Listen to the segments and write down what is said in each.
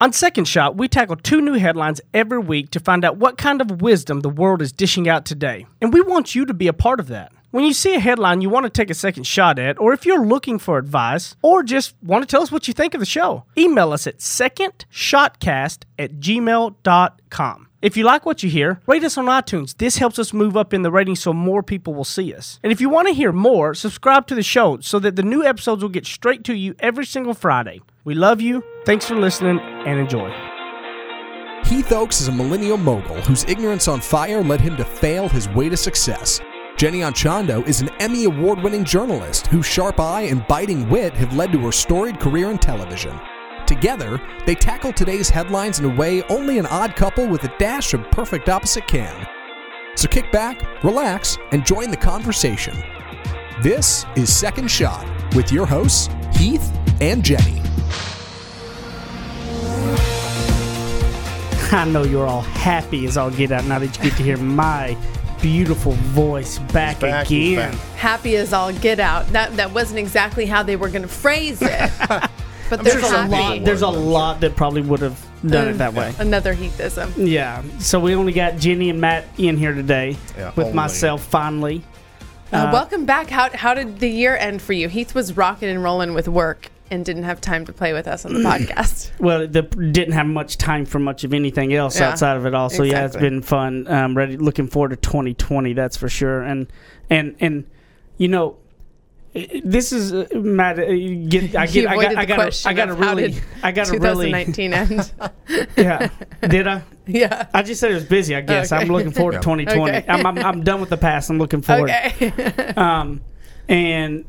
On Second Shot, we tackle two new headlines every week to find out what kind of wisdom the world is dishing out today. And we want you to be a part of that. When you see a headline you want to take a second shot at, or if you're looking for advice, or just want to tell us what you think of the show, email us at secondshotcast at gmail.com. If you like what you hear, rate us on iTunes. This helps us move up in the ratings so more people will see us. And if you want to hear more, subscribe to the show so that the new episodes will get straight to you every single Friday. We love you. Thanks for listening and enjoy. Heath Oaks is a millennial mogul whose ignorance on fire led him to fail his way to success. Jenny Anchondo is an Emmy Award winning journalist whose sharp eye and biting wit have led to her storied career in television. Together, they tackle today's headlines in a way only an odd couple with a dash of perfect opposite can. So kick back, relax, and join the conversation. This is Second Shot with your hosts, Heath and Jenny. I know you're all happy as all get out now that you get to hear my beautiful voice back, back, again. back. happy as all get out. That that wasn't exactly how they were going to phrase it. But there's There's a lot. There's a lot that probably would have done it that way. Another Heathism. Yeah. So we only got Jenny and Matt in here today Yeah, with only. myself finally. Uh, welcome back. How how did the year end for you? Heath was rocking and rolling with work and didn't have time to play with us on the podcast. Well, the, didn't have much time for much of anything else Yeah, outside of it. all. So yeah, it's been fun. Um, ready, looking forward to 2020. That's for sure. And and and you know, this is uh, Matt. Uh, you get, I get. I got. I got. I got to really. I got to really. 2019 end. Yeah. Did I? yeah. I just said it was busy. I guess Okay. I'm looking forward to 2020. Okay. I'm, I'm I'm done with the past. I'm looking forward. Okay. Um, and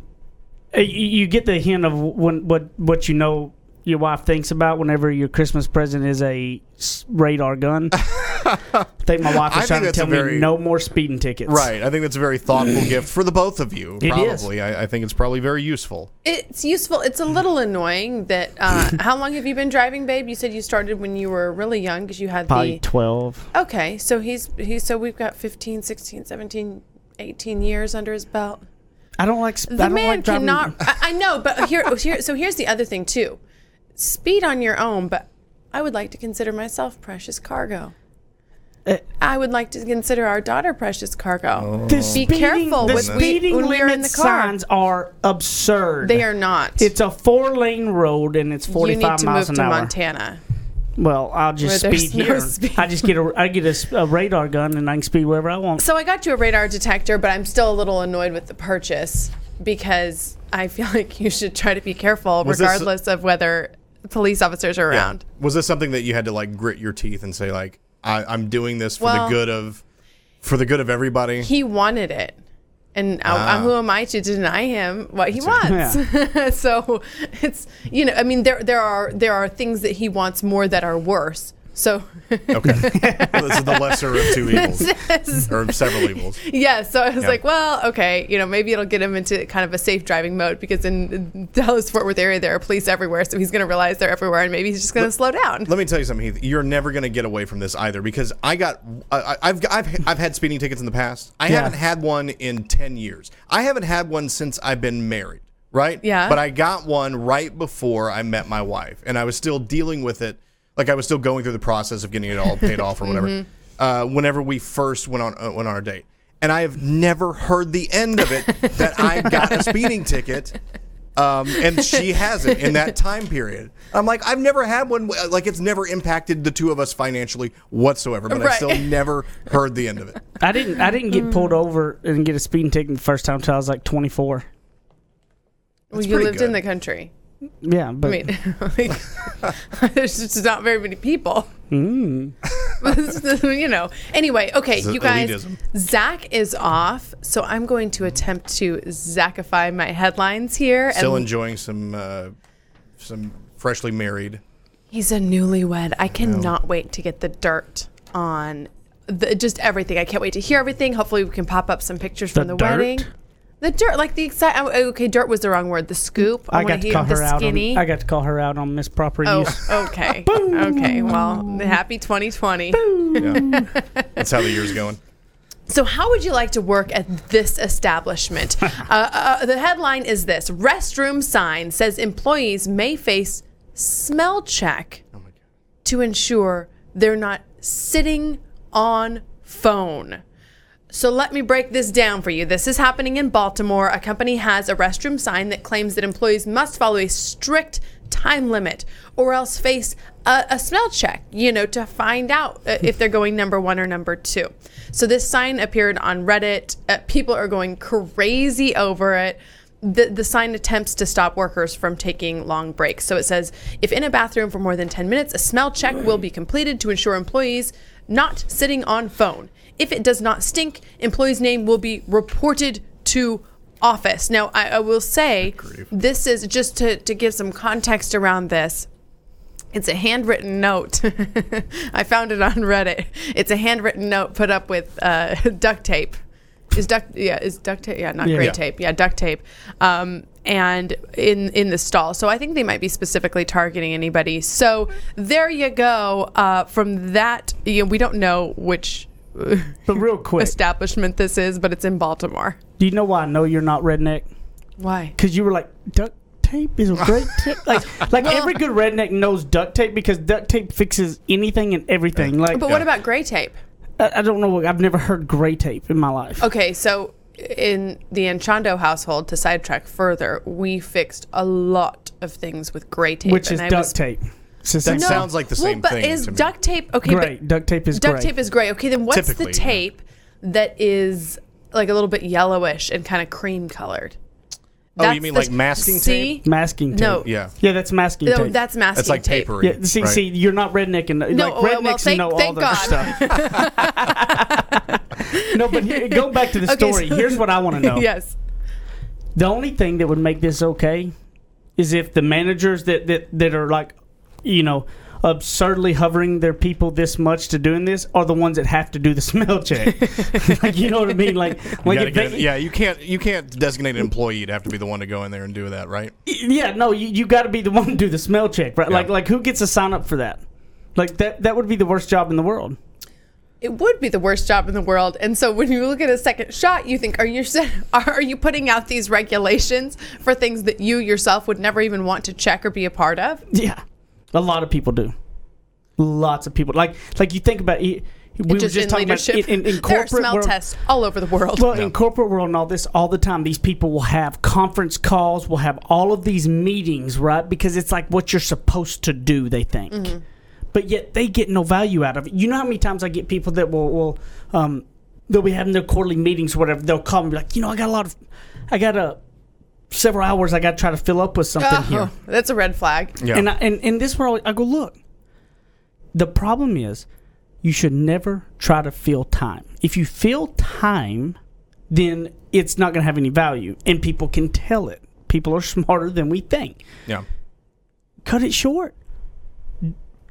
you, you get the hint of when what what you know your wife thinks about whenever your Christmas present is a radar gun. I think my wife is think trying to tell very- me no more speeding tickets. Right. I think that's a very thoughtful gift for the both of you. It is. probably. I, I think it's probably very useful. It's useful. It's a little annoying that. Uh, how long have you been driving, babe? You said you started when you were really young because you had Probably the. twelve. Okay, so he's he's so we've got 15, 16, 17, 18 years under his belt. I don't like. sp- I The don't man like driving. cannot. I, I know, but here, here, so here's the other thing too: speed on your own. But I would like to consider myself precious cargo. Uh, I would like to consider our daughter precious cargo. The Be careful the with we- speeding when we are in the car. signs are absurd. They are not. It's a four lane road and it's you need to miles move an to hour. Montana. Well, I'll just Where speed no here. speed. I just get a I get a s- a, radar gun and I can speed wherever I want. So I got you a radar detector, but I'm still a little annoyed with the purchase because I feel like you should try to be careful Was this- regardless of whether police officers are Yeah. around. Was this something that you had to like grit your teeth and say like, I, I'm doing this for Well- the good of, for the good of everybody? He wanted it. And I, Ah. I'm, who am I to deny him what he wants? so it's you know I mean there there are there are things that he wants more that are worse. So Okay. well, this is the lesser of two evils, or several evils. yeah, so I was Yeah. like, well, okay, you know, maybe it'll get him into kind of a safe driving mode because in Dallas Fort Worth area there are police everywhere, so he's going to realize they're everywhere and maybe he's just going to slow down. Let me tell you something, Heath. You're never going to get away from this either because I got, I, I've, I've, I've had speeding tickets in the past. I Yeah. haven't had one in 10 years. I haven't had one since I've been married, right? Yeah. But I got one right before I met my wife, and I was still dealing with it. Like I was still going through the process of getting it all paid off or whatever. Mm-hmm. Uh, whenever we first went on uh, went on our date, and I have never heard the end of it that I got a speeding ticket um, and she hasn't in that time period. I'm like, I've never had one. Like, it's never impacted the two of us financially whatsoever. But I've still never heard the end of it. I didn't I didn't get pulled over and get a speeding ticket the first time until I was like 24. well, you pretty lived in the country. Yeah, but I mean, like, there's just not very many people. Mm. you know. Anyway, okay, It's you guys. elitism. Zach is off, so I'm going to attempt to Zachify my headlines here. Still and enjoying some uh, some freshly married. he's a newlywed. I cannot wait to get the dirt on the, just everything. I can't wait to hear everything. Hopefully, we can pop up some pictures from The the, dirt? wedding. The dirt, like the excite. oh, Okay, dirt was the wrong word. The scoop. I wanna got to call her out. On, I got to call her out on misproper Oh, use. okay. okay. Well, happy 2020. Yeah. That's how the year's going. So, how would you like to work at this establishment? uh, uh, the headline is this Restroom sign says employees may face smell check. Oh my god. to ensure they're not sitting on phone. So let me break this down for you. This is happening in Baltimore. A company has a restroom sign that claims that employees must follow a strict time limit or else face a, a smell check, you know, to find out uh, if they're going number one or number two. So this sign appeared on Reddit. Uh, people are going crazy over it. The, the sign attempts to stop workers from taking long breaks. So it says if in a bathroom for more than 10 minutes, a smell check will be completed to ensure employees not sitting on phone. If it does not stink, employee's name will be reported to office. Now, I, I will say this is just to, to give some context around this. It's a handwritten note. I found it on Reddit. It's a handwritten note put up with uh, duct tape. Is duct yeah is duct tape yeah not Yeah. gray Yeah. tape yeah duct tape um, and in in the stall so I think they might be specifically targeting anybody so there you go uh, from that you know, we don't know which But real quick, establishment this is but it's in Baltimore do you know why I know you're not redneck? why Because you were like duct tape is a great tip. Like, like Well- every good redneck knows duct tape because duct tape fixes anything and everything. Like, but what about gray tape I, I don't know. I've never heard gray tape in my life. Okay, so in the Anchondo household, to sidetrack further, we fixed a lot of things with gray tape, which is I duct was- tape. It's the That same- sounds like the well, same but thing is to me. duct tape okay? gray. But duct tape is duct gray. tape is gray. Okay, then what's Typically, the yeah. tape that is like a little bit yellowish and kind of cream colored? Oh, you mean the- like masking see? tape? masking tape. No. Yeah. Yeah, that's masking No, tape. that's masking It's like tape. papery. yeah, see, right? see, you're not redneck, and No, like well, well, rednecks thank- know all thank the God. stuff. no, but here, go back to the Okay, story. so- Here's what I want to know. yes. The only thing that would make this okay is if the managers that that, that are like, you know, absurdly hovering their people this much to doing this are the ones that have to do the smell check. like you know what I mean? Like like gotta if they, it- yeah, you can't you can't designate an employee. You'd have to be the one to go in there and do that, right? yeah, no, you, you got to be the one to do the smell check, right? Like Yeah. like who gets a sign up for that? Like that that would be the worst job in the world. It would be the worst job in the world. And so when you look at a second shot, you think, are you are you putting out these regulations for things that you yourself would never even want to check or be a part of? Yeah, a lot of people do. Lots of people like like you think about it. We were just, just in talking leadership. about in, in, in there are corporate smell world. tests all over the world. Well, in corporate world and all this, all the time, these people will have conference calls, will have all of these meetings, right? Because it's like what you're supposed to do, they think. Mm-hmm. But yet they get no value out of it. You know how many times I get people that will, will um, they'll be having their quarterly meetings or whatever. They'll call me like, you know, I got a lot of, I got a several hours I got to try to fill up with something Oh, here. that's a red flag. Yeah. And I, and and this where I go look. The problem is, you should never try to fill time. If you fill time, then it's not going to have any value, and people can tell it. People are smarter than we think. yeah. Cut it short.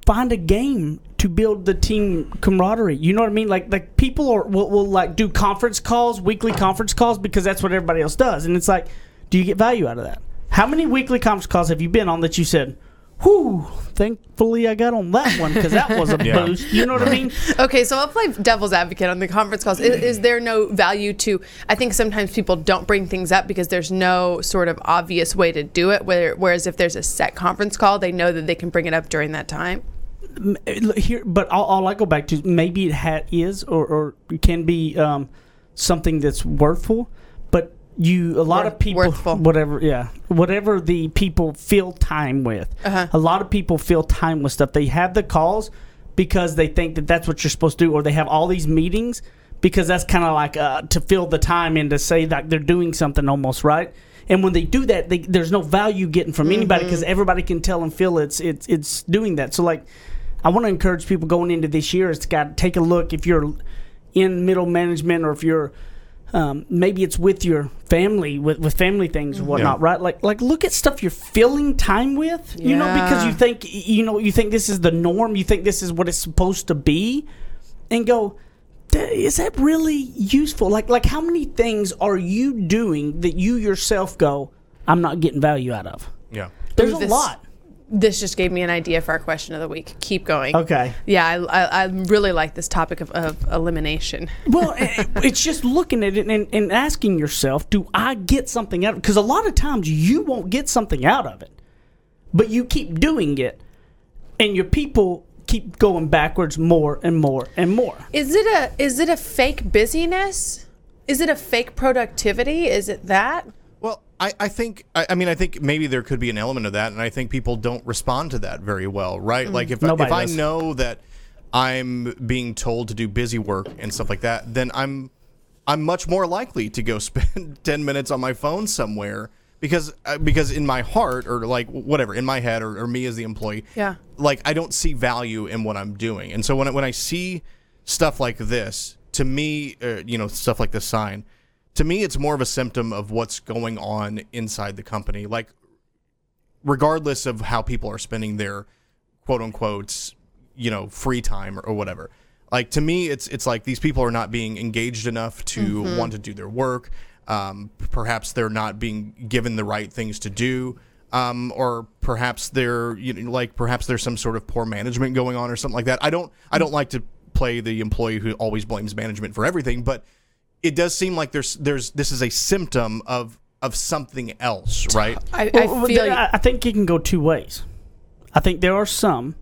Find a game to build the team camaraderie. You know what I mean? Like like people are will, will like do conference calls, weekly conference calls because that's what everybody else does, and it's like, do you get value out of that? How many weekly conference calls have you been on that you said, "Whew, thankfully I got on that one because that was a Yeah. boost." You know what I mean? Okay, so I'll play devil's advocate on the conference calls. Is, is there no value to? I think sometimes people don't bring things up because there's no sort of obvious way to do it. Where, whereas if there's a set conference call, they know that they can bring it up during that time. Here, but all, all I go back to maybe it ha- is or, or can be um, something that's worthful, but you a lot Worth- of people worthful. whatever yeah whatever the people fill time with. Uh-huh. a lot of people fill time with stuff. They have the calls because they think that that's what you're supposed to do or they have all these meetings because that's kind of like uh, to fill the time and to say that they're doing something almost right? And when they do that they, there's no value getting from anybody because everybody can tell and feel it's it's it's doing that. So like I want to encourage people going into this year it's got to take a look if you're in middle management or if you're um, maybe it's with your family with, with family things or whatnot Yeah. right? Like like look at stuff you're filling time with you know because you think you know you think this is the norm you think this is what it's supposed to be and go is that really useful? Like like how many things are you doing that you yourself go i'm not getting value out of? Yeah. there's Ooh, a this- lot This just gave me an idea for our question of the week. Keep going. okay Yeah, I, I, I really like this topic of, of elimination. Well, it- it's just looking at it and, and asking yourself, do I get something out of it? Because a lot of times you won't get something out of it, but you keep doing it, and your people keep going backwards more and more and more. Is it a is it a fake busyness? Is it a fake productivity? Is it that? I, I think I, I mean I think maybe there could be an element of that, and I think people don't respond to that very well, right? Like if I, if I know that I'm being told to do busy work and stuff like that, then I'm I'm much more likely to go spend ten minutes on my phone somewhere because uh, because in my heart or like whatever in my head or, or me as the employee, Yeah. like I don't see value in what I'm doing, and so when I, when I see stuff like this, to me, uh, you know, stuff like this sign, to me, it's more of a symptom of what's going on inside the company. Like, regardless of how people are spending their quote unquote, you know, free time or, or whatever. Like to me, it's it's like these people are not being engaged enough to want to do their work. Um, perhaps they're not being given the right things to do. Um, or perhaps they're you know, like perhaps there's some sort of poor management going on or something like that. I don't I don't like to play the employee who always blames management for everything, but it does seem like there's there's this is a symptom of of something else, right? I, I well, feel th- I I think it can go two ways. I think there are some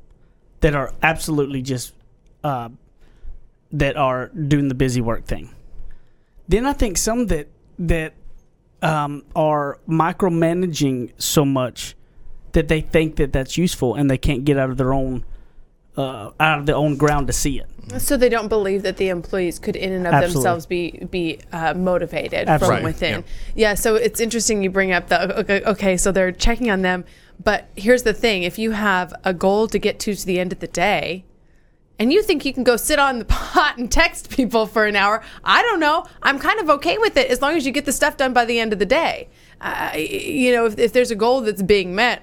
that are absolutely just uh, that are doing the busy work thing. Then I think some that that um, are micromanaging so much that they think that that's useful and they can't get out of their own uh, out of their own ground to see it. so they don't believe that the employees could in and of Absolutely. themselves be be uh, motivated Absolutely. from Right, within. Yeah. So it's interesting you bring up the okay, okay. So they're checking on them, but here's the thing: if you have a goal to get to to the end of the day. And you think you can go sit on the pot and text people for an hour? I don't know. I'm kind of okay with it as long as you get the stuff done by the end of the day. Uh, you know, if, if there's a goal that's being met,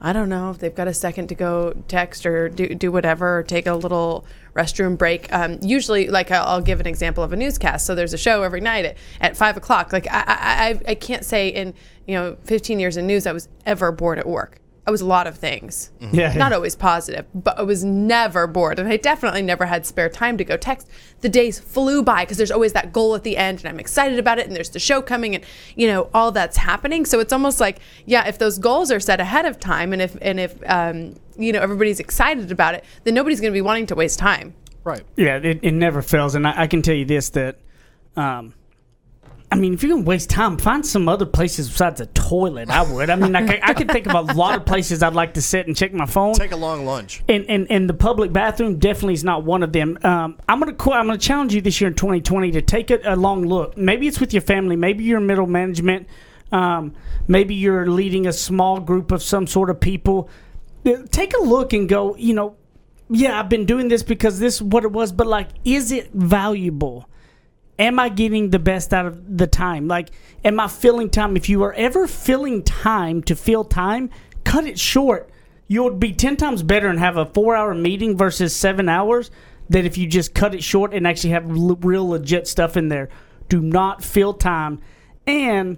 I don't know if they've got a second to go text or do, do whatever or take a little restroom break. Um, usually, like I'll, I'll give an example of a newscast. So there's a show every night at, at five o'clock. Like I, I, I- I can't say in you know 15 years in news I was ever bored at work. I was a lot of things. Yeah. Not always positive, but I was never bored. And I definitely never had spare time to go text. The days flew by because there's always that goal at the end and I'm excited about it and there's the show coming and you know, all that's happening. So it's almost like, yeah, if those goals are set ahead of time and if and if um, you know, everybody's excited about it, then nobody's gonna be wanting to waste time. Right. Yeah, it, it never fails, and I, I can tell you this that, um, I mean, if you're gonna waste time, find some other places besides a toilet. I would. I mean, I can, I can think of a lot of places I'd like to sit and check my phone. Take a long lunch. and, and, and the public bathroom definitely is not one of them. Um, I'm gonna I'm gonna challenge you this year in 2020 to take a, a long look. Maybe it's with your family. Maybe you're middle management. Um, maybe you're leading a small group of some sort of people. Uh, Take a look and go. You know, yeah, I've been doing this because this is what it was. But like, is it valuable? Am I getting the best out of the time? Like, am I filling time? If you are ever filling time to fill time, cut it short. You would be 10 times better and have a four hour meeting versus seven hours than if you just cut it short and actually have l- real legit stuff in there. Do not fill time. And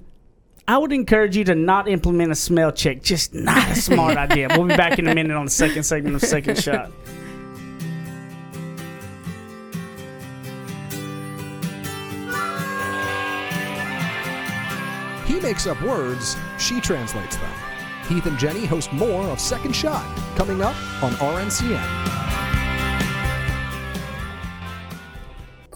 I would encourage you to not implement a smell check. Just not a smart idea. We'll be back in a minute on the second segment of Second Shot. He makes up words, she translates them. Heath and Jenny host more of Second Shot coming up on RNCN.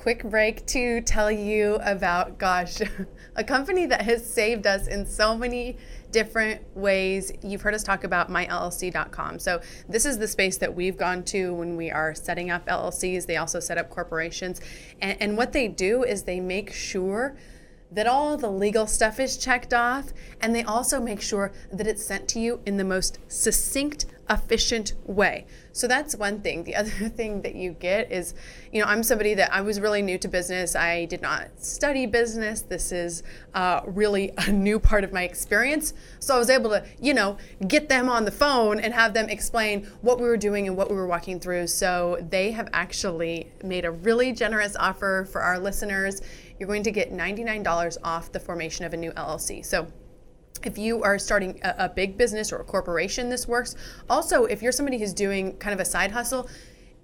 quick break to tell you about, gosh, a company that has saved us in so many different ways. You've heard us talk about myllc.com. So, this is the space that we've gone to when we are setting up LLCs. They also set up corporations. And, and what they do is they make sure that all the legal stuff is checked off, and they also make sure that it's sent to you in the most succinct, efficient way. So that's one thing. The other thing that you get is, you know, I'm somebody that I was really new to business. I did not study business. This is uh, really a new part of my experience. So I was able to, you know, get them on the phone and have them explain what we were doing and what we were walking through. So they have actually made a really generous offer for our listeners you're going to get $99 off the formation of a new LLC. So if you are starting a, a, big business or a corporation, this works. Also, if you're somebody who's doing kind of a side hustle,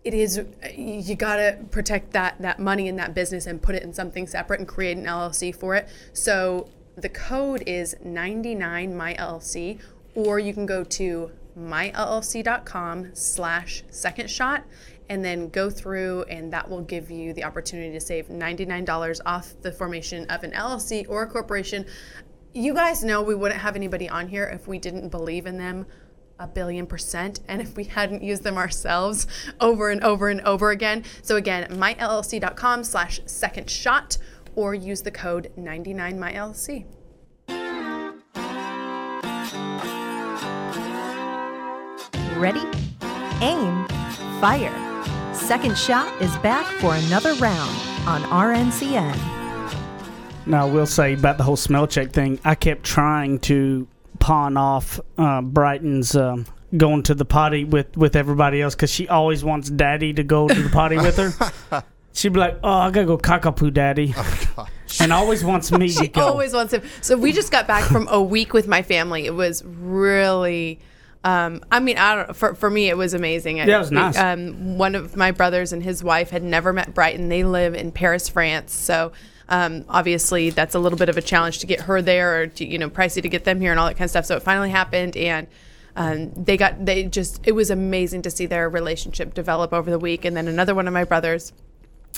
it is you got to protect that that money in that business and put it in something separate and create an LLC for it. So the code is 99 myllc or you can go to myllc.com slash second shot and then go through and that will give you the opportunity to save $99 off the formation of an LLC or a corporation. You guys know we wouldn't have anybody on here if we didn't believe in them a billion percent and if we hadn't used them ourselves over and over and over again. So again, myllc.com slash second shot or use the code 99myllc. Ready? Aim. Fire. Second Shot is back for another round on RNCN. Now, I will say about the whole smell check thing, I kept trying to pawn off uh, Brighton's um, going to the potty with, with everybody else because she always wants daddy to go to the potty with her. She'd be like, oh, I gotta go cockapoo daddy. oh, and always wants me to She go. always wants him. So we just got back from a week with my family. It was really. Um, I mean, I don't. For, for me, it was amazing. Yeah, it was nice. Um, one of my brothers and his wife had never met Brighton. They live in Paris, France. So um, obviously, that's a little bit of a challenge to get her there, or to, you know, pricey to get them here and all that kind of stuff. So it finally happened, and um, they got. They just. It was amazing to see their relationship develop over the week. And then another one of my brothers.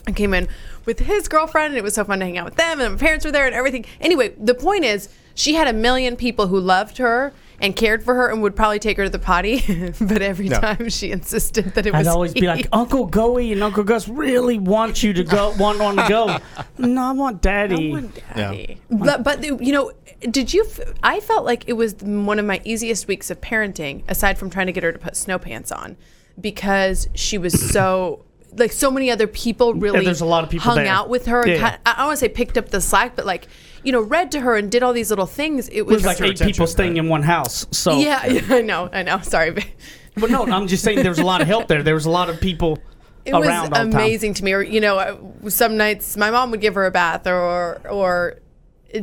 I came in with his girlfriend, and it was so fun to hang out with them. And my parents were there, and everything. Anyway, the point is, she had a million people who loved her and cared for her, and would probably take her to the potty. but every No. time she insisted that it was, I'd always be like, Uncle Goey and Uncle Gus really want you to go, want on to go. No, I want daddy. I want daddy. But, but the- you know, did you? F- I felt like it was one of my easiest weeks of parenting, aside from trying to get her to put snow pants on, because she was so. Like so many other people really there's a lot of people hung there. out with her. And Yeah. kind I don't want to say picked up the slack, but like you know, read to her and did all these little things. It It was, was like eight people staying in one house. So yeah, yeah, I know, I know. Sorry, but no, I'm just saying there was a lot of help there. There was a lot of people it was the time. amazing to me. Or you know, uh, some nights my mom would give her a bath, or or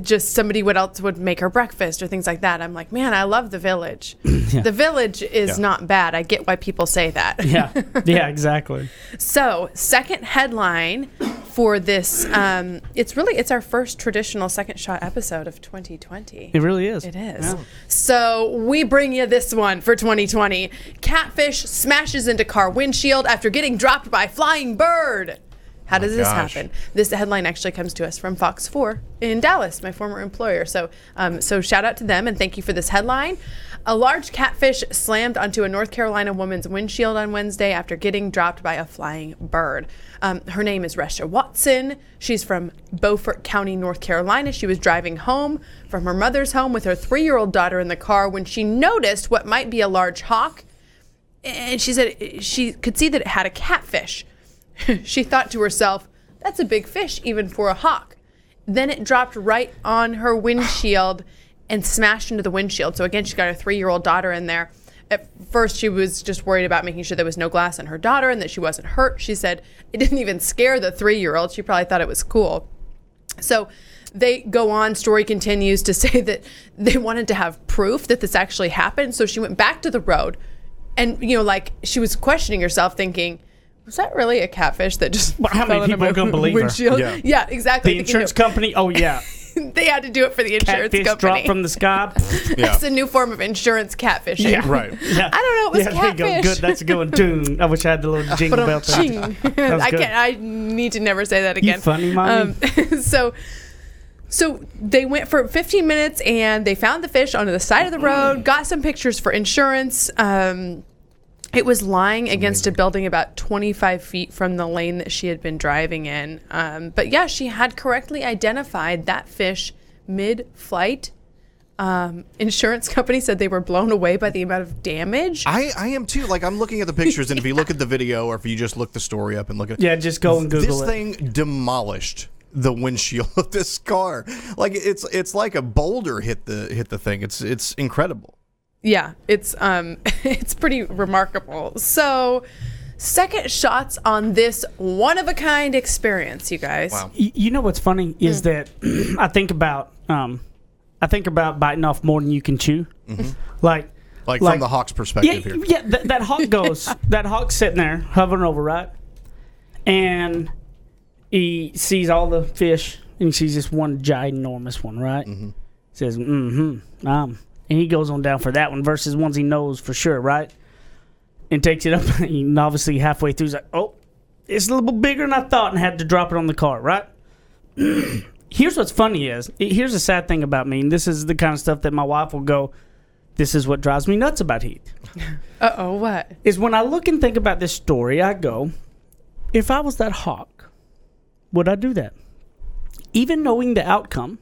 just somebody would else would make her breakfast or things like that. I'm like, man, I love the village. The village is Yeah. not bad. I get why people say that. Yeah, yeah, exactly. So, second headline for this, um, it's really it's our first traditional second shot episode of 2020. It really is. It is. So we bring you this one for 2020. Catfish smashes into car windshield after getting dropped by flying bird. How does this gosh. happen? This headline actually comes to us from Fox 4 in Dallas, my former employer. So, um, so shout out to them and thank you for this headline. A large catfish slammed onto a North Carolina woman's windshield on Wednesday after getting dropped by a flying bird. Um, her name is Resha Watson. She's from Beaufort County, North Carolina. She was driving home from her mother's home with her three year old daughter in the car when she noticed what might be a large hawk. And she said she could see that it had a catfish. she thought to herself, that's a big fish, even for a hawk. Then it dropped right on her windshield and smashed into the windshield. So again, she's got her three year old daughter in there. At first, she was just worried about making sure there was no glass on her daughter and that she wasn't hurt. She said it didn't even scare the three year old. She probably thought it was cool. So they go on, story continues to say that they wanted to have proof that this actually happened. So she went back to the road and, you know, like she was questioning herself, thinking, was that really a catfish that just Well, how many fell into people are gonna believe her? windshield? Yeah. Yeah, exactly. The Thinking insurance that- company. Oh yeah, they had to do it for the insurance catfish company. dropped from the sky. Yeah. It's a new form of insurance catfishing. Yeah. Right. Yeah. I don't know, it was yeah, there you go. catfish. Good. That's a good one. Tune. I wish I had the little jingle bell thing. That I can't. I need to never say that again. funny, mommy. Um, so, so they went for 15 minutes and they found the fish onto the side of the road. Got some pictures for insurance. Um, it was lying against a building about 25 feet from the lane that she had been driving in. Um, but yeah, she had correctly identified that fish mid-flight. Um, insurance company said they were blown away by the amount of damage. I, I am too. Like I'm looking at the pictures, and if you look at the video, or if you just look the story up and look at Yeah, just go and Google it. this it. thing demolished the windshield of this car. Like it's it's like a boulder hit the hit the thing. It's it's incredible. Yeah it's um it's pretty remarkable so second shots on this one of a kind experience you guys Wow. Y- you know what's funny is that I think about um, I think about biting off more than you can chew. Like, Like, Like- from the Hawk's yeah, perspective here. yeah. That, that hawk goes. that hawk's sitting there hovering over, right? And he sees all the fish, and he sees this one ginormous one, right? Says, "Mm-hmm." Um, and he goes on down for that one versus ones he knows for sure, right? And takes it up, and obviously halfway through, he's like, "Oh, it's a little bigger than I thought," and had to drop it on the cart, right? Here's what's funny is here's the sad thing about me, and this is the kind of stuff that my wife will go. This is what drives me nuts about Heath. Uh oh, what? Is when I look and think about this story, I go, if I was that hawk, would I do that? Even knowing the outcome,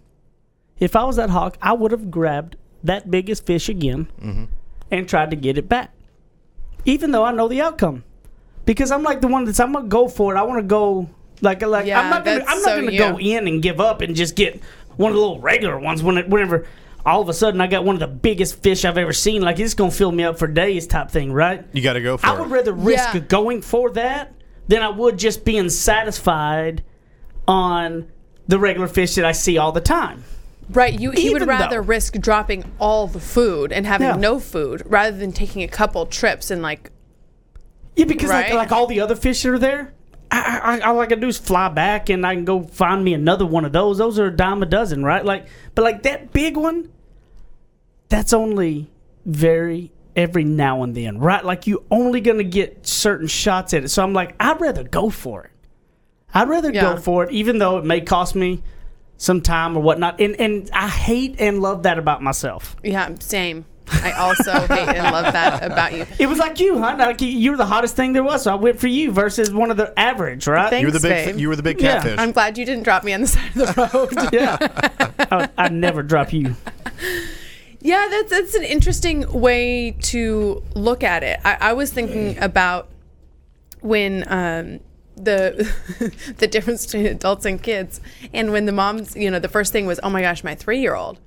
if I was that hawk, I would have grabbed that biggest fish again and tried to get it back. Even though I know the outcome. Because I'm like the one that's I'm gonna go for it. I wanna go like like Yeah, I'm not gonna I'm not so gonna you. go in and give up and just get one of the little regular ones when it, whenever all of a sudden I got one of the biggest fish I've ever seen. Like it's gonna fill me up for days type thing, right? You got to go for I it. would rather risk Yeah. going for that than I would just being satisfied on the regular fish that I see all the time. Right, you, you would rather though- risk dropping all the food and having Yeah. no food rather than taking a couple trips and like Yeah, because like, Right. like all the other fish that are there, I, I, I, all I can do is fly back and I can go find me another one of those. Those are a dime a dozen, right? Like, but like that big one, that's only very every now and then, right? Like you only gonna get certain shots at it. So I'm like, I'd rather go for it. I'd rather Yeah. go for it, even though it may cost me some time or whatnot. And and I hate and love that about myself. yeah, same. I also hate and love that about you. It was like you, huh? Like you, you were the hottest thing there was, so I went for you versus one of the average, right? Thank- you were the big. Babe. You were the big Yeah. catfish. I'm glad you didn't drop me on the side of the road. Yeah. I, I'd never drop you. Yeah, that's that's an interesting way to look at it. I, I was thinking about when um, the the difference between adults and kids, and when the moms, you know, the first thing was, "Oh my gosh, my three year old."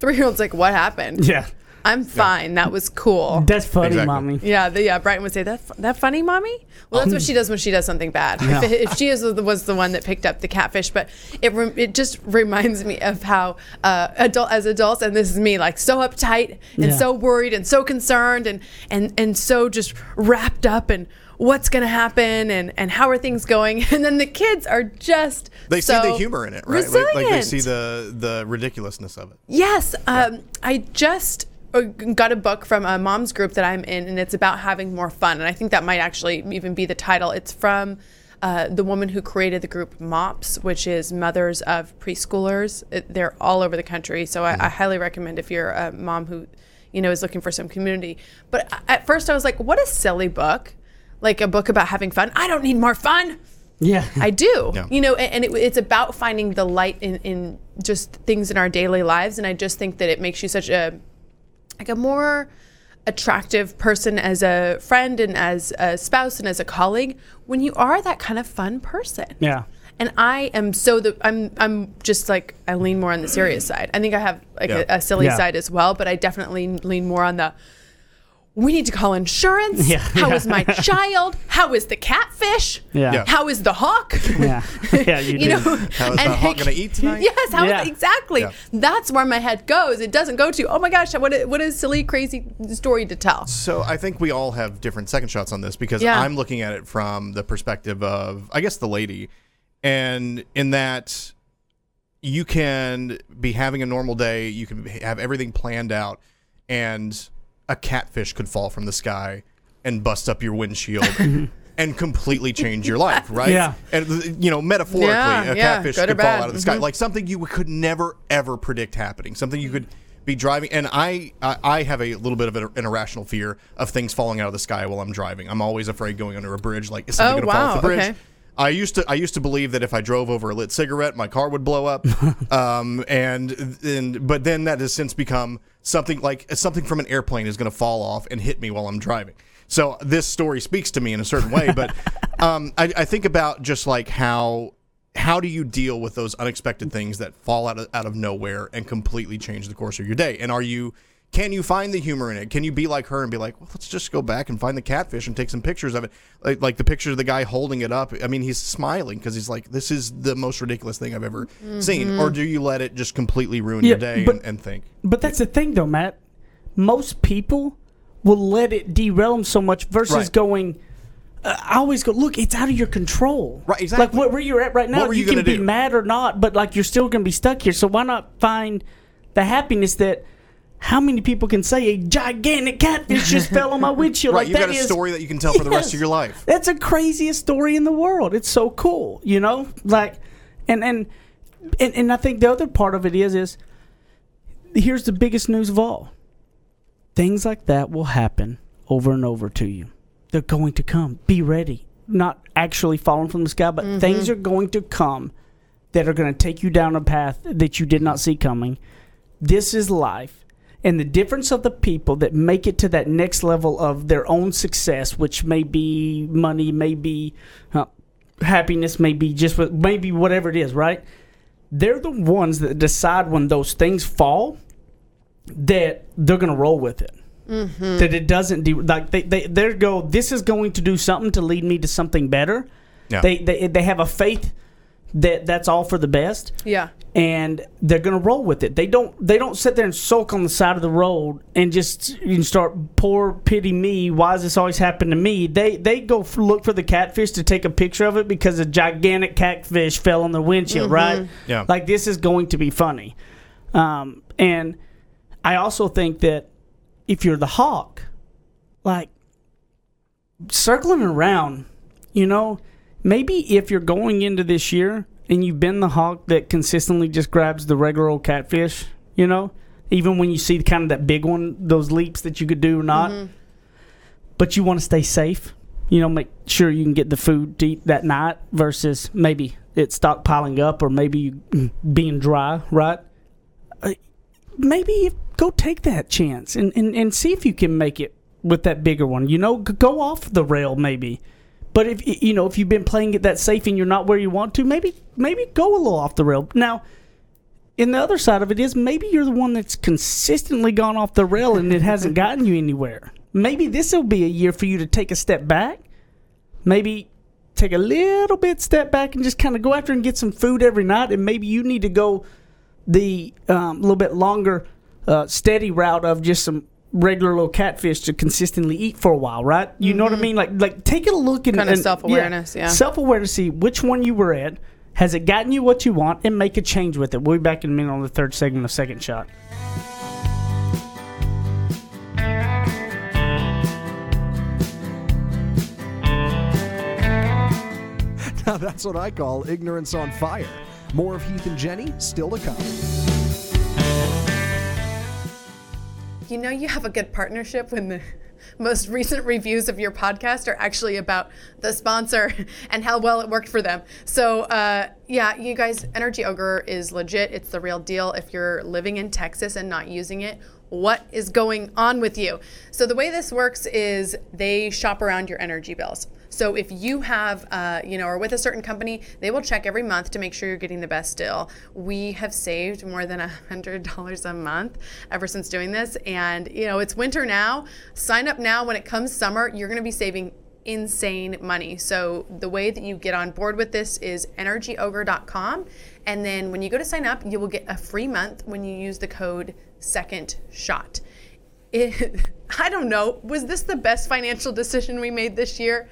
Three year old's like, "What happened?" Yeah. I'm fine. That was cool. That's funny, Exactly. mommy. Yeah, the, yeah. Brighton would say that that funny, mommy. Well, that's what she does when she does something bad. Yeah. If, if she is was the one that picked up the catfish, but it rem- it just reminds me of how uh, adult as adults, and this is me, like so uptight and Yeah. so worried and so concerned and and and so just wrapped up in what's going to happen and and how are things going, and then the kids are just they so see the humor in it, right? Like, Resilient. like they see the the ridiculousness of it. Yes, um, I just uh, got a book from a mom's group that I'm in, and it's about having more fun. And I think that might actually even be the title. It's from uh, the woman who created the group MOPS, which is Mothers of Preschoolers. It, they're all over the country, so I, I highly recommend if you're a mom who, you know, is looking for some community. But at first, I was like, "What a silly book." Like a book about having fun. I don't need more fun. Yeah. I do. Yeah. You know, and, and it, it's about finding the light in, in just things in our daily lives. And I just think that it makes you such a like a more attractive person as a friend and as a spouse and as a colleague when you are that kind of fun person. Yeah. And I am so the I'm I'm just like I lean more on the serious side. I think I have like Yeah. a, a silly Yeah. side as well, but I definitely lean more on the we need to call insurance. Yeah. How is my child? How is the catfish? Yeah. Yeah. How is the hawk? Yeah. Yeah, you, you know, How is the hawk gonna eat tonight? Yes, how Yeah. exactly. Yeah. That's where my head goes. It doesn't go to, oh my gosh, what a, what a silly, crazy story to tell. So I think we all have different second shots on this because Yeah. I'm looking at it from the perspective of I guess the lady, and in that you can be having a normal day, you can have everything planned out, and a catfish could fall from the sky and bust up your windshield. And completely change your life, right? Yeah. And you know, metaphorically, Yeah, a yeah, catfish could fall bad. out of the sky, Mhm. like something you could never ever predict happening. Something you could be driving, and I I, I have a little bit of an, an irrational fear of things falling out of the sky while I'm driving. I'm always afraid going under a bridge. Like, is something Oh, going to fall off the bridge? okay. I used to I used to believe that if I drove over a lit cigarette, my car would blow up. um, and and but then that has since become something like something from an airplane is going to fall off and hit me while I'm driving. So this story speaks to me in a certain way, but um, I, I think about just like how how do you deal with those unexpected things that fall out of, out of nowhere and completely change the course of your day? And are you can you find the humor in it? Can you be like her and be like, well, let's just go back and find the catfish and take some pictures of it, like like the picture of the guy holding it up. I mean, he's smiling because he's like, this is the most ridiculous thing I've ever seen. Or do you let it just completely ruin your day but- and, and think? But that's the thing, though, Matt. Most people will let it derail them so much versus Right. going. Uh, I always go, look, it's out of your control. Right, exactly. Like where, where you're at right now, What were you can be do? mad or not, but like you're still going to be stuck here. So why not find the happiness that How many people can say a gigantic catfish just fell on my windshield? Right, like you've got a is- story that you can tell for the rest of your life. That's the craziest story in the world. It's so cool, you know? Like and and and, and I think the other part of it is is here's the biggest news of all. Things like that will happen over and over to you. They're going to come. Be ready. Not actually falling from the sky, but mm-hmm. things are going to come that are going to take you down a path that you did not see coming. This is life. And the difference of the people that make it to that next level of their own success, which may be money, may be uh, happiness, may be just maybe whatever it is, right? They're the ones that decide when those things fall that they're going to roll with it. That it doesn't do like they they they go. This is going to do something to lead me to something better. Yeah. They they they have a faith that that's all for the best Yeah. and they're gonna roll with it. They don't they don't sit there and sulk on the side of the road and just you know, start poor pity me. Why does this always happen to me? They they go f- look for the catfish to take a picture of it because a gigantic catfish fell on the windshield, right? Yeah. Like this is going to be funny, um, and I also think that if you're the hawk, like circling around, you know, maybe if you're going into this year and you've been the hawk that consistently just grabs the regular old catfish, you know, even when you see kind of that big one, those leaps that you could do or not, but you want to stay safe, you know, make sure you can get the food to eat that night versus maybe it's stockpiling up or maybe you being dry, right? Uh, maybe go take that chance and, and, and see if you can make it with that bigger one. You know, go off the rail maybe. But if you know if you've been playing it that safe and you're not where you want to, maybe maybe go a little off the rail. Now, in the other side of it is maybe you're the one that's consistently gone off the rail and it hasn't gotten you anywhere. Maybe this will be a year for you to take a step back. Maybe take a little bit step back and just kind of go after and get some food every night. And maybe you need to go the um, little bit longer, uh, steady route of just some regular little catfish to consistently eat for a while, right? You know what I mm-hmm. mean? Like, like take a look and Kinda self-awareness, yeah. self-awareness. See which one you were at. Has it gotten you what you want, and make a change with it. We'll be back in a minute on the third segment of Second Shot. Now that's what I call ignorance on fire. More of Heath and Jenny still to come. You know you have a good partnership when the most recent reviews of your podcast are actually about the sponsor and how well it worked for them. So, uh, yeah, you guys, Energy Ogre is legit. It's the real deal. If you're living in Texas and not using it, what is going on with you? So, the way this works is they shop around your energy bills. So if you have, uh, you know, or with a certain company, they will check every month to make sure you're getting the best deal. We have saved more than a hundred dollars a month ever since doing this, and you know, it's winter now. Sign up now. When it comes summer, you're going to be saving insane money. So the way that you get on board with this is energyogre.com, and then when you go to sign up, you will get a free month when you use the code Second Shot. I don't know. Was this the best financial decision we made this year?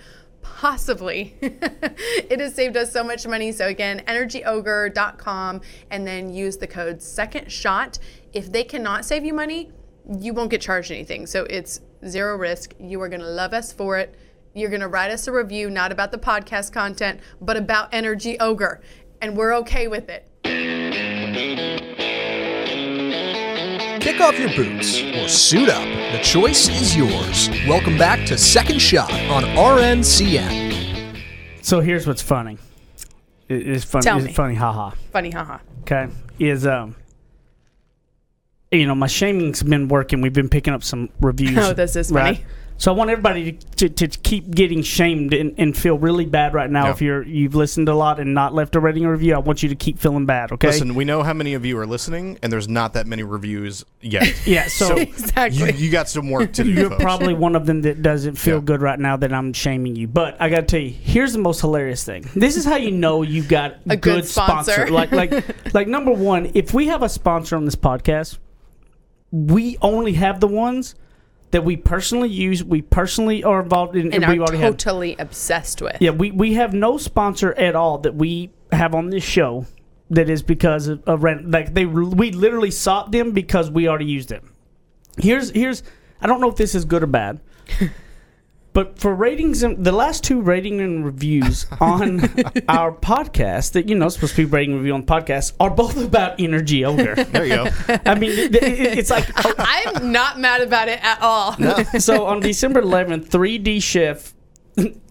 Possibly. it has saved us so much money. So again, energyogre.com and then use the code second shot. If they cannot save you money, you won't get charged anything. So it's zero risk. You are going to love us for it. You're going to write us a review, not about the podcast content, but about Energy Ogre. And we're okay with it. Kick off your boots or suit up. The choice is yours. Welcome back to Second Shot on RNCN. So here's what's funny. It- It's funny. Tell it's me. funny. Haha. Funny, haha. okay, is um, you know, my shaming's been working. We've been picking up some reviews. Oh, this is funny. So I want everybody to, to, to keep getting shamed and, and feel really bad right now. Yeah. If you're you've listened a lot and not left a rating or review, I want you to keep feeling bad. Okay. Listen, we know how many of you are listening, and there's not that many reviews yet. Yeah. So. Exactly. you, you got some work to do. you're folks. probably one of them that doesn't feel Yeah. good right now that I'm shaming you. But I got to tell you, here's the most hilarious thing. This is how you know you've got A good sponsor. Like like like number one, if we have a sponsor on this podcast, we only have the ones that we personally use, we personally are involved in, and and, we are totally obsessed with. Yeah, we, we have no sponsor at all that we have on this show that is because of, of rent. Like they, we literally sought them because we already used them. here's here's I don't know if this is good or bad. But for ratings, and the last two rating and reviews on our podcast that you know supposed to be rating and review on podcast are both about energy ogre. There you go. I mean, it- it- it's like I'm not mad about it at all. so on December 11th, 3D Chef,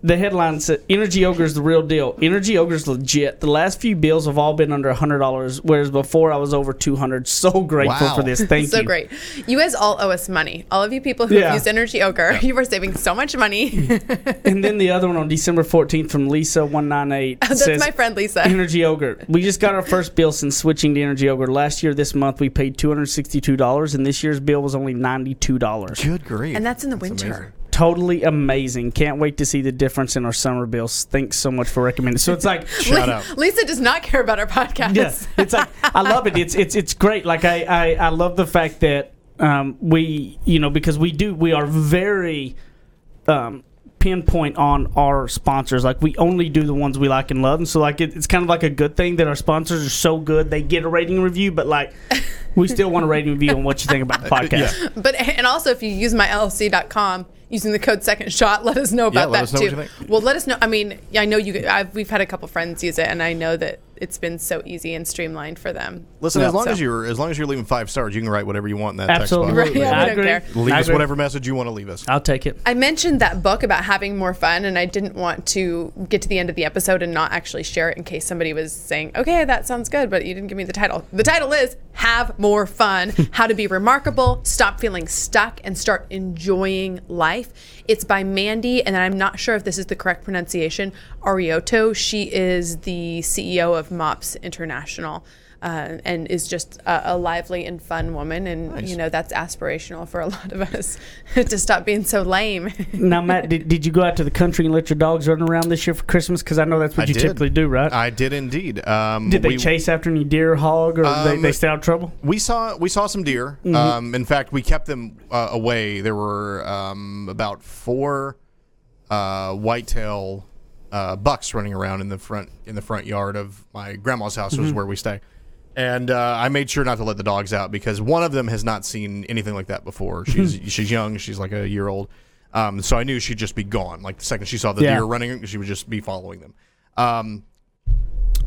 the headline said Energy Ogre's the real deal. Energy Ogre's legit. The last few bills have all been under $100, whereas before I was over 200 So grateful Wow. for this. Thank so you. So great. You guys all owe us money. All of you people who Yeah. have used Energy Ogre, you are saving so much money. And then the other one on December 14th from Lisa198 That's says, my friend Lisa. Energy Ogre. We just got our first bill since switching to Energy Ogre. Last year, this month, we paid $262, and this year's bill was only $92. Good grief. And that's in the That's winter. amazing. Totally amazing. Can't wait to see the difference in our summer bills. Thanks so much for recommending. So it's like, Shout out. Lisa does not care about our podcast. yeah, it's like I love it. It's it's it's great. Like I I, I love the fact that um, we you know because we do we are very um, pinpoint on our sponsors. Like we only do the ones we like and love, and so like it, it's kind of like a good thing that our sponsors are so good they get a rating review, but like we still want a rating review on what you think about the podcast. But and also if you use myllc.com using the code second shot, let us know about let that too. what you think. Well, let us know. I mean, I know you. I've, we've had a couple friends use it, and I know that it's been so easy and streamlined for them. Listen, Yeah. as long So- as you're as long as you're leaving five stars, you can write whatever you want in that Absolutely, text box. Right, yeah, I don't agree. care. Leave I us agree. whatever message you want to leave us. I'll take it. I mentioned that book about having more fun, and I didn't want to get to the end of the episode and not actually share it in case somebody was saying, okay, that sounds good, but you didn't give me the title. The title is Have More Fun How to Be Remarkable, Stop Feeling Stuck, and Start Enjoying Life. It's by Mandy, and I'm not sure if this is the correct pronunciation, Arioto. She is the CEO of MOPS International. Uh, and is just a, a lively and fun woman, and you know that's aspirational for a lot of us to stop being so lame. Now, Matt, did, did you go out to the country and let your dogs run around this year for Christmas? Because I know that's what I you did. typically do, right? I did indeed. Um, did they we- chase after any deer, hog, or they, Um, they stay out of trouble? We saw we saw some deer. Mm-hmm. Um, in fact, we kept them uh, away. There were um, about four uh, whitetail uh, bucks running around in the front in the front yard of my grandma's house, Mm-hmm. was where we stay. And uh, I made sure not to let the dogs out because one of them has not seen anything like that before. She's she's young. She's like a year old. Um, so I knew she'd just be gone. Like the second she saw the Yeah. deer running, she would just be following them. Um,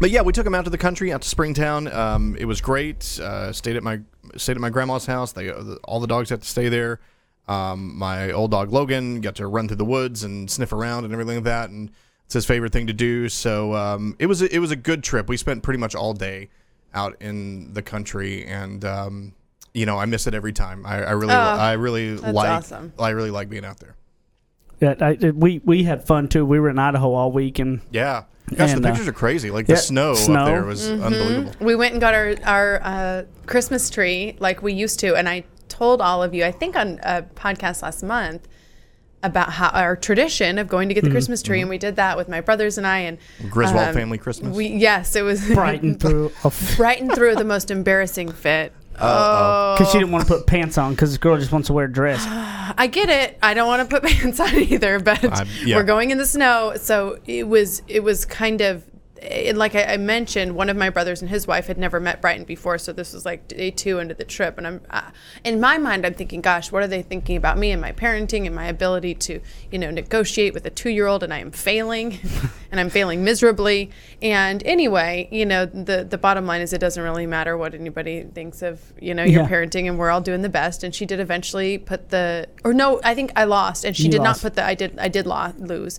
but yeah, we took them out to the country, out to Springtown. Um, it was great. Uh, stayed at my stayed at my grandma's house. They all the dogs had to stay there. Um, my old dog Logan got to run through the woods and sniff around and everything like that, and it's his favorite thing to do. So um, it was a, it was a good trip. We spent pretty much all day out in the country, and um, you know I miss it every time. I, I really I really like awesome. I really like being out there. Yeah, I, we we had fun too. We were in Idaho all week, and Yeah, gosh, And, the uh, pictures are crazy. Like yeah, the snow, snow. up there was unbelievable. we went and got our our uh, Christmas tree like we used to, and I told all of you, I think on a podcast last month, about how our tradition of going to get Mm-hmm. the Christmas tree, and we did that with my brothers and I, and Griswold um, family Christmas. We yes, it was Brighton through because Brighton threw the most embarrassing fit. Oh. Because she didn't want to put pants on because this girl just wants to wear a dress. I get it. I don't want to put pants on either, but I'm- yeah. we're going in the snow, so it was it was kind of and like I, I mentioned, one of my brothers and his wife had never met Brighton before, so this was like day two into the trip. And I'm, uh, in my mind, I'm thinking, gosh, what are they thinking about me and my parenting and my ability to, you know, negotiate with a two-year-old? And I am failing, and I'm failing miserably. And anyway, you know, the the bottom line is, it doesn't really matter what anybody thinks of, you know, your Yeah. parenting, and we're all doing the best. And she did eventually put the, or no, I think I lost, and she You did lost. not put the, I did, I did lo- lose.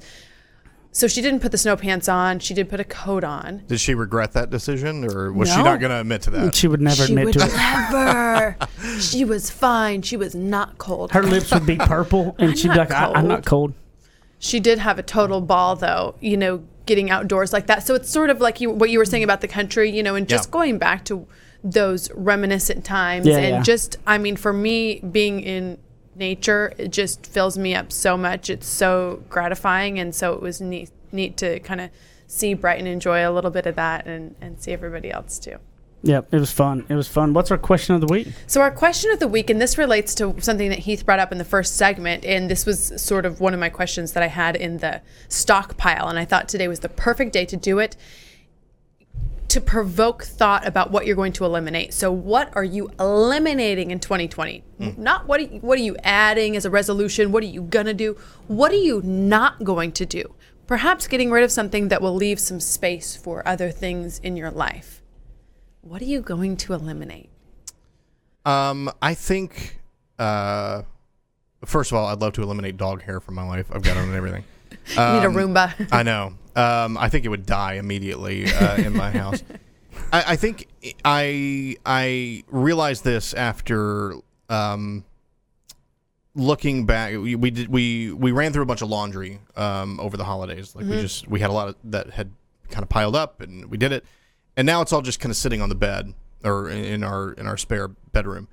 So she didn't put the snow pants on. She did put a coat on. Did she regret that decision, or was she No. not going to admit to that? She would never she admit would to it. never. she was fine. She was not cold. Her lips would be purple, and I'm she'd be not like, I, "I'm not cold." she did have a total ball though you know getting outdoors like that so it's sort of like you what you were saying about the country you know and just Yeah. going back to those reminiscent times Yeah, and yeah. just i mean for me being in nature it just fills me up so much it's so gratifying and so it was neat neat to kind of see brighton enjoy a little bit of that and and see everybody else too Yep, it was fun. It was fun. What's our question of the week? So our question of the week, and this relates to something that Heath brought up in the first segment, and this was sort of one of my questions that I had in the stockpile, and I thought today was the perfect day to do it. To provoke thought about what you're going to eliminate. So, what are you eliminating in 2020? Not what are you, what are you adding as a resolution? What are you gonna do? What are you not going to do? Perhaps getting rid of something that will leave some space for other things in your life. What are you going to eliminate? Um, I think, uh, first of all, I'd love to eliminate dog hair from my life. I've got it on everything. You need a Roomba. I know. Um, I think it would die immediately uh, in my house. I, I think I I realized this after um, looking back. We, we did we we ran through a bunch of laundry um, over the holidays. Like we just we had a lot of that had kind of piled up, and we did it. And now it's all just kind of sitting on the bed or in our in our spare bedroom,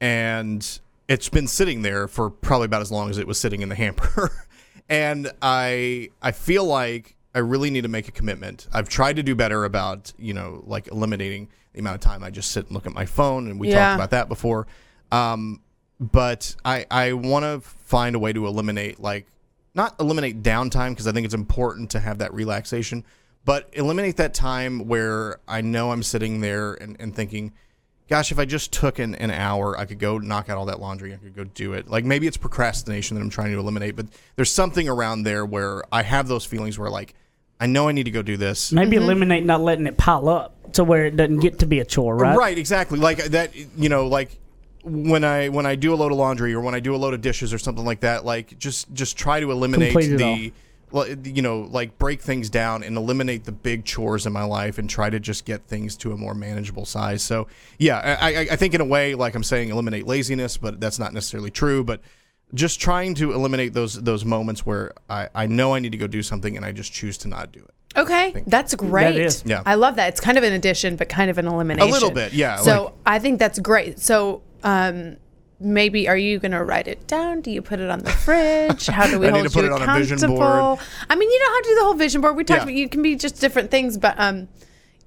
and it's been sitting there for probably about as long as it was sitting in the hamper. and I I feel like I really need to make a commitment. I've tried to do better about you know like eliminating the amount of time I just sit and look at my phone, and we Yeah. talked about that before. Um, but I I want to find a way to eliminate like not eliminate downtime because I think it's important to have that relaxation, but eliminate that time where I know I'm sitting there and, and thinking, gosh, if I just took an, an hour, I could go knock out all that laundry. I could go do it. Like maybe it's procrastination that I'm trying to eliminate, but there's something around there where I have those feelings where like, I know I need to go do this. Maybe mm-hmm. eliminate not letting it pile up to where it doesn't get to be a chore, right? Right, exactly. Like that, you know, like when I when I do a load of laundry or when I do a load of dishes or something like that, like just just try to eliminate Complete it the well, you know, like break things down and eliminate the big chores in my life and try to just get things to a more manageable size. So, yeah, I, I, I think in a way, like I'm saying, eliminate laziness, but that's not necessarily true. But just trying to eliminate those those moments where I, I know I need to go do something and I just choose to not do it. Okay, that's great. is. Yeah. I love that. It's kind of an addition, but kind of an elimination. A little bit, yeah, So like- I think that's great. So um, maybe are you going to write it down? Do you put it on the fridge? How do we I need hold to put you it on a vision board. I mean, you don't have to do the whole vision board. We talked Yeah. about you can be just different things, but um,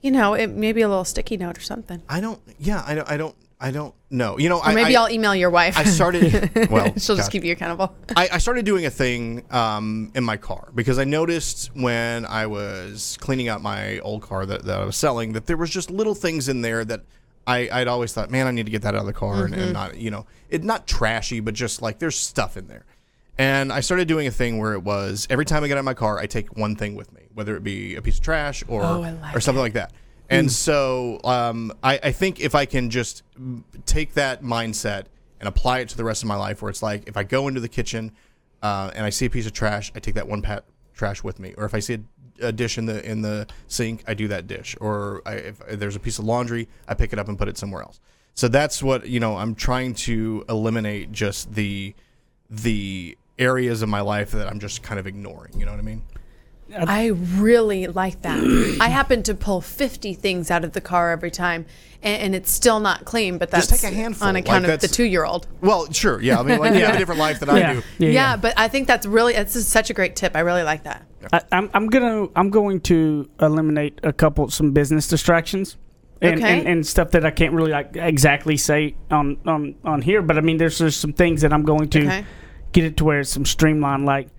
you know, it maybe a little sticky note or something. I don't. Yeah, I don't. I don't. I don't know. You know, Or maybe I, will email your wife. I started. Well, She'll just keep you accountable. I, I started doing a thing um, in my car because I noticed when I was cleaning out my old car that, that I was selling that there was just little things in there that I, I'd always thought, man, I need to get that out of the car and, and not, you know, it not trashy, but just like there's stuff in there. And I started doing a thing where it was every time I get out of my car, I take one thing with me, whether it be a piece of trash or Oh, like or something like that. And so um, I, I think if I can just mm, take that mindset and apply it to the rest of my life, where it's like if I go into the kitchen uh, and I see a piece of trash, I take that one pat trash with me, or if I see a, a dish in the in the sink, I do that dish, or I, if there's a piece of laundry, I pick it up and put it somewhere else. So that's what you know. I'm trying to eliminate just the the areas of my life that I'm just kind of ignoring. You know what I mean? I really like that. I happen to pull 50 things out of the car every time, and, and it's still not clean, but that's Just take a handful, on like account of the two year old. Well, sure, yeah. I mean, like you have a different life than I do. Yeah. Yeah, but I think that's really, it's such a great tip. I really like that. I, I'm, I'm gonna I'm going to eliminate a couple some business distractions. And, Okay. and, and stuff that I can't really like exactly say on, on, on here, but I mean, there's there's some things that I'm going to Okay. get it to where it's some streamlined, like,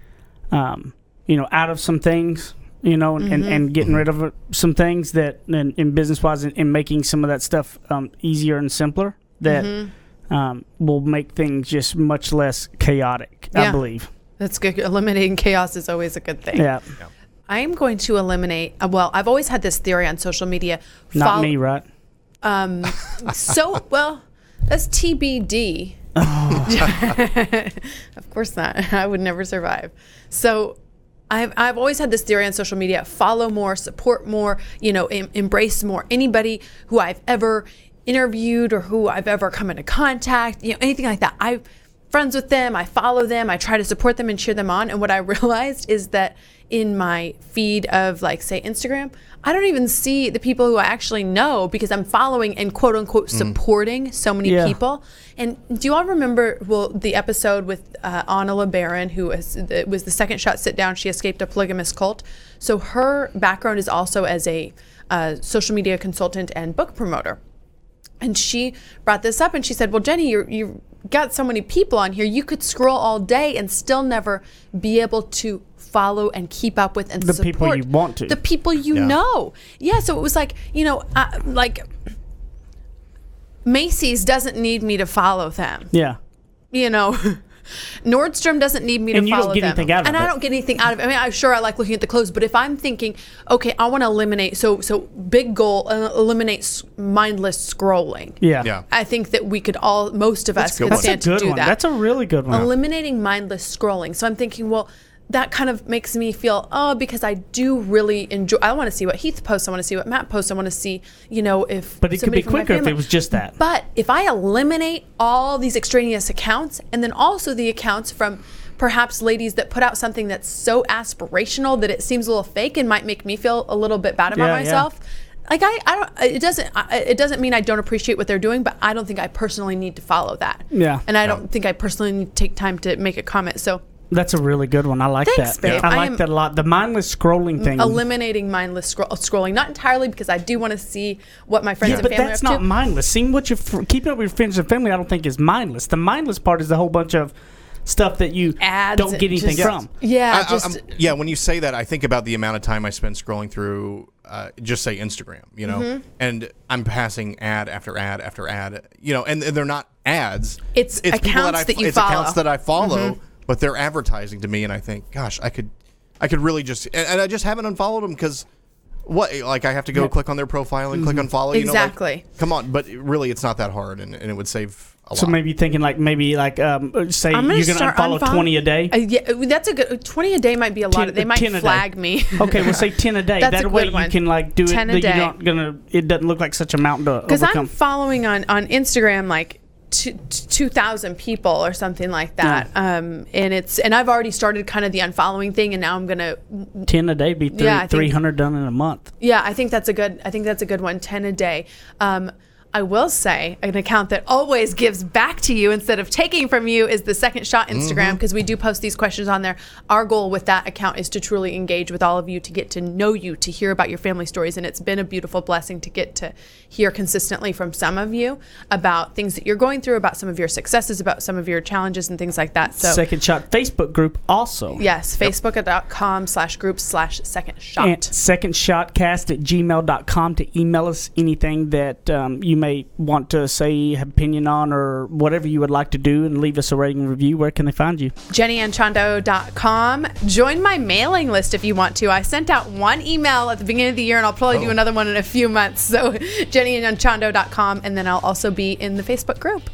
um, you know, out of some things, you know, and, and, and getting rid of uh, some things that in, in business wise and, and making some of that stuff um, easier and simpler that um, will make things just much less chaotic. I believe. That's good. Eliminating chaos is always a good thing. Yeah, I am going to eliminate, uh, well, I've always had this theory on social media. not Follow- me, right? Um, so, well, that's TBD. of course not. I would never survive. So, I've, I've always had this theory on social media follow more, support more, you know, em- embrace more. Anybody who I've ever interviewed or who I've ever come into contact, you know, anything like that. I'm friends with them, I follow them, I try to support them and cheer them on. And what I realized is that in my feed of, like, say, Instagram, I don't even see the people who I actually know because I'm following and quote unquote supporting so many Yeah. people. And do you all remember well the episode with uh, Anna LeBaron, who was, it was the second shot sit down? She escaped a polygamous cult. So her background is also as a uh, social media consultant and book promoter. And she brought this up and she said, Well, Jenny, you're, you've got so many people on here. You could scroll all day and still never be able to follow and keep up with and The people you want to. the people you Yeah. know. Yeah, so it was like you know, uh, like Macy's doesn't need me to follow them. Yeah. You know. Nordstrom doesn't need me And to you don't follow get them, anything out of and it. I don't get anything out of it. I mean, I'm sure I like looking at the clothes, but if I'm thinking, okay, I want to eliminate, so so big goal, uh, eliminate mindless scrolling. Yeah. Yeah. I think that we could all, most of us, could one. That's a stand to do one. that. That's a really good one. eliminating mindless scrolling. So I'm thinking, well, that kind of makes me feel, oh, because I do really enjoy. I want to see what Heath posts. I want to see what Matt posts. I want to see, you know, if. But it could be quicker if it was just that. But if I eliminate all these extraneous accounts, and then also the accounts from perhaps ladies that put out something that's so aspirational that it seems a little fake and might make me feel a little bit bad about Yeah, yeah. myself. Like I, I don't. It doesn't. I, it doesn't mean I don't appreciate what they're doing, but I don't think I personally need to follow that. Yeah. And I don't think I personally need to take time to make a comment. So That's a really good one. I like Thanks, that. babe. I I like am- that a lot. The mindless scrolling thing. eliminating mindless scroll- scrolling, not entirely because I do want to see what my friends yeah, and but family that's are up not to. mindless. Seeing what you're fr- keeping up with your friends and family, I don't think is mindless. The mindless part is the whole bunch of stuff that you Ads don't get anything just- from. Yeah, I- I- just I'm- yeah, when you say that, I think about the amount of time I spend scrolling through, uh, just say Instagram, you know, Mm-hmm. and I'm passing ad after ad after ad, you know, and, and they're not ads. It's people accounts I, that you it's accounts that I follow, Mm-hmm. But they're advertising to me, and I think, gosh, I could, I could really just, and, and I just haven't unfollowed them because. What like I have to go click on their profile and click on follow? You Know, like, Exactly. come on, but really, it's not that hard, and, and it would save a lot. So lot. maybe thinking like maybe like um, say gonna you're gonna unfollow unfollow- twenty a day. Uh, yeah, that's a good. Twenty a day might be a lot. 10 they might 10 a day. flag me. Okay, we'll say ten a day. That's that a way good you one. can like do it 10 a that day. you're not gonna. It doesn't look like such a mountain to Because I'm following on on Instagram like two thousand people or something like that. Um, and it's and I've already started kind of the unfollowing thing, and now I'm gonna ten a day be three Yeah, I think- three hundred done in a month. Yeah, I think that's a good. I think that's a good one. Ten a day. Um, I will say an account that always gives back to you instead of taking from you is the Second Shot Instagram because we do post these questions on there. Our goal with that account is to truly engage with all of you, to get to know you, to hear about your family stories, and it's been a beautiful blessing to get to hear consistently from some of you about things that you're going through, about some of your successes, about some of your challenges and things like that. So. Second shot Facebook group also. Yes, facebook.com slash group slash second shot. And secondshotcast at gmail.com to email us anything that um, you may want to say, have opinion on, or whatever you would like to do, and leave us a rating and review. Where can they find you? JennyAnchondo.com. Join my mailing list if you want to. I sent out one email at the beginning of the year, and I'll probably do Oh. another one in a few months. So, JennyAnchondo.com, and then I'll also be in the Facebook group.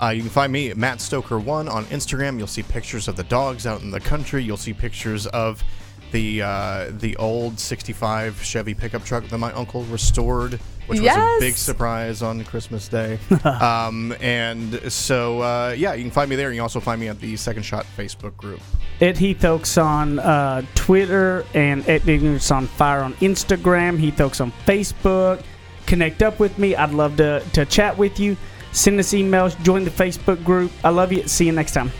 Uh, you can find me at Matt Stoker One on Instagram. You'll see pictures of the dogs out in the country. You'll see pictures of the uh, the old '65 Chevy pickup truck that my uncle restored, which was a big surprise on Christmas Day. um, and so, uh, yeah, you can find me there. You can also find me at the Second Shot Facebook group. At Heath Oaks on uh, Twitter and at Ignorance on Fire on Instagram. Heath Oaks on Facebook. Connect up with me. I'd love to, to chat with you. Send us emails. Join the Facebook group. I love you. See you next time.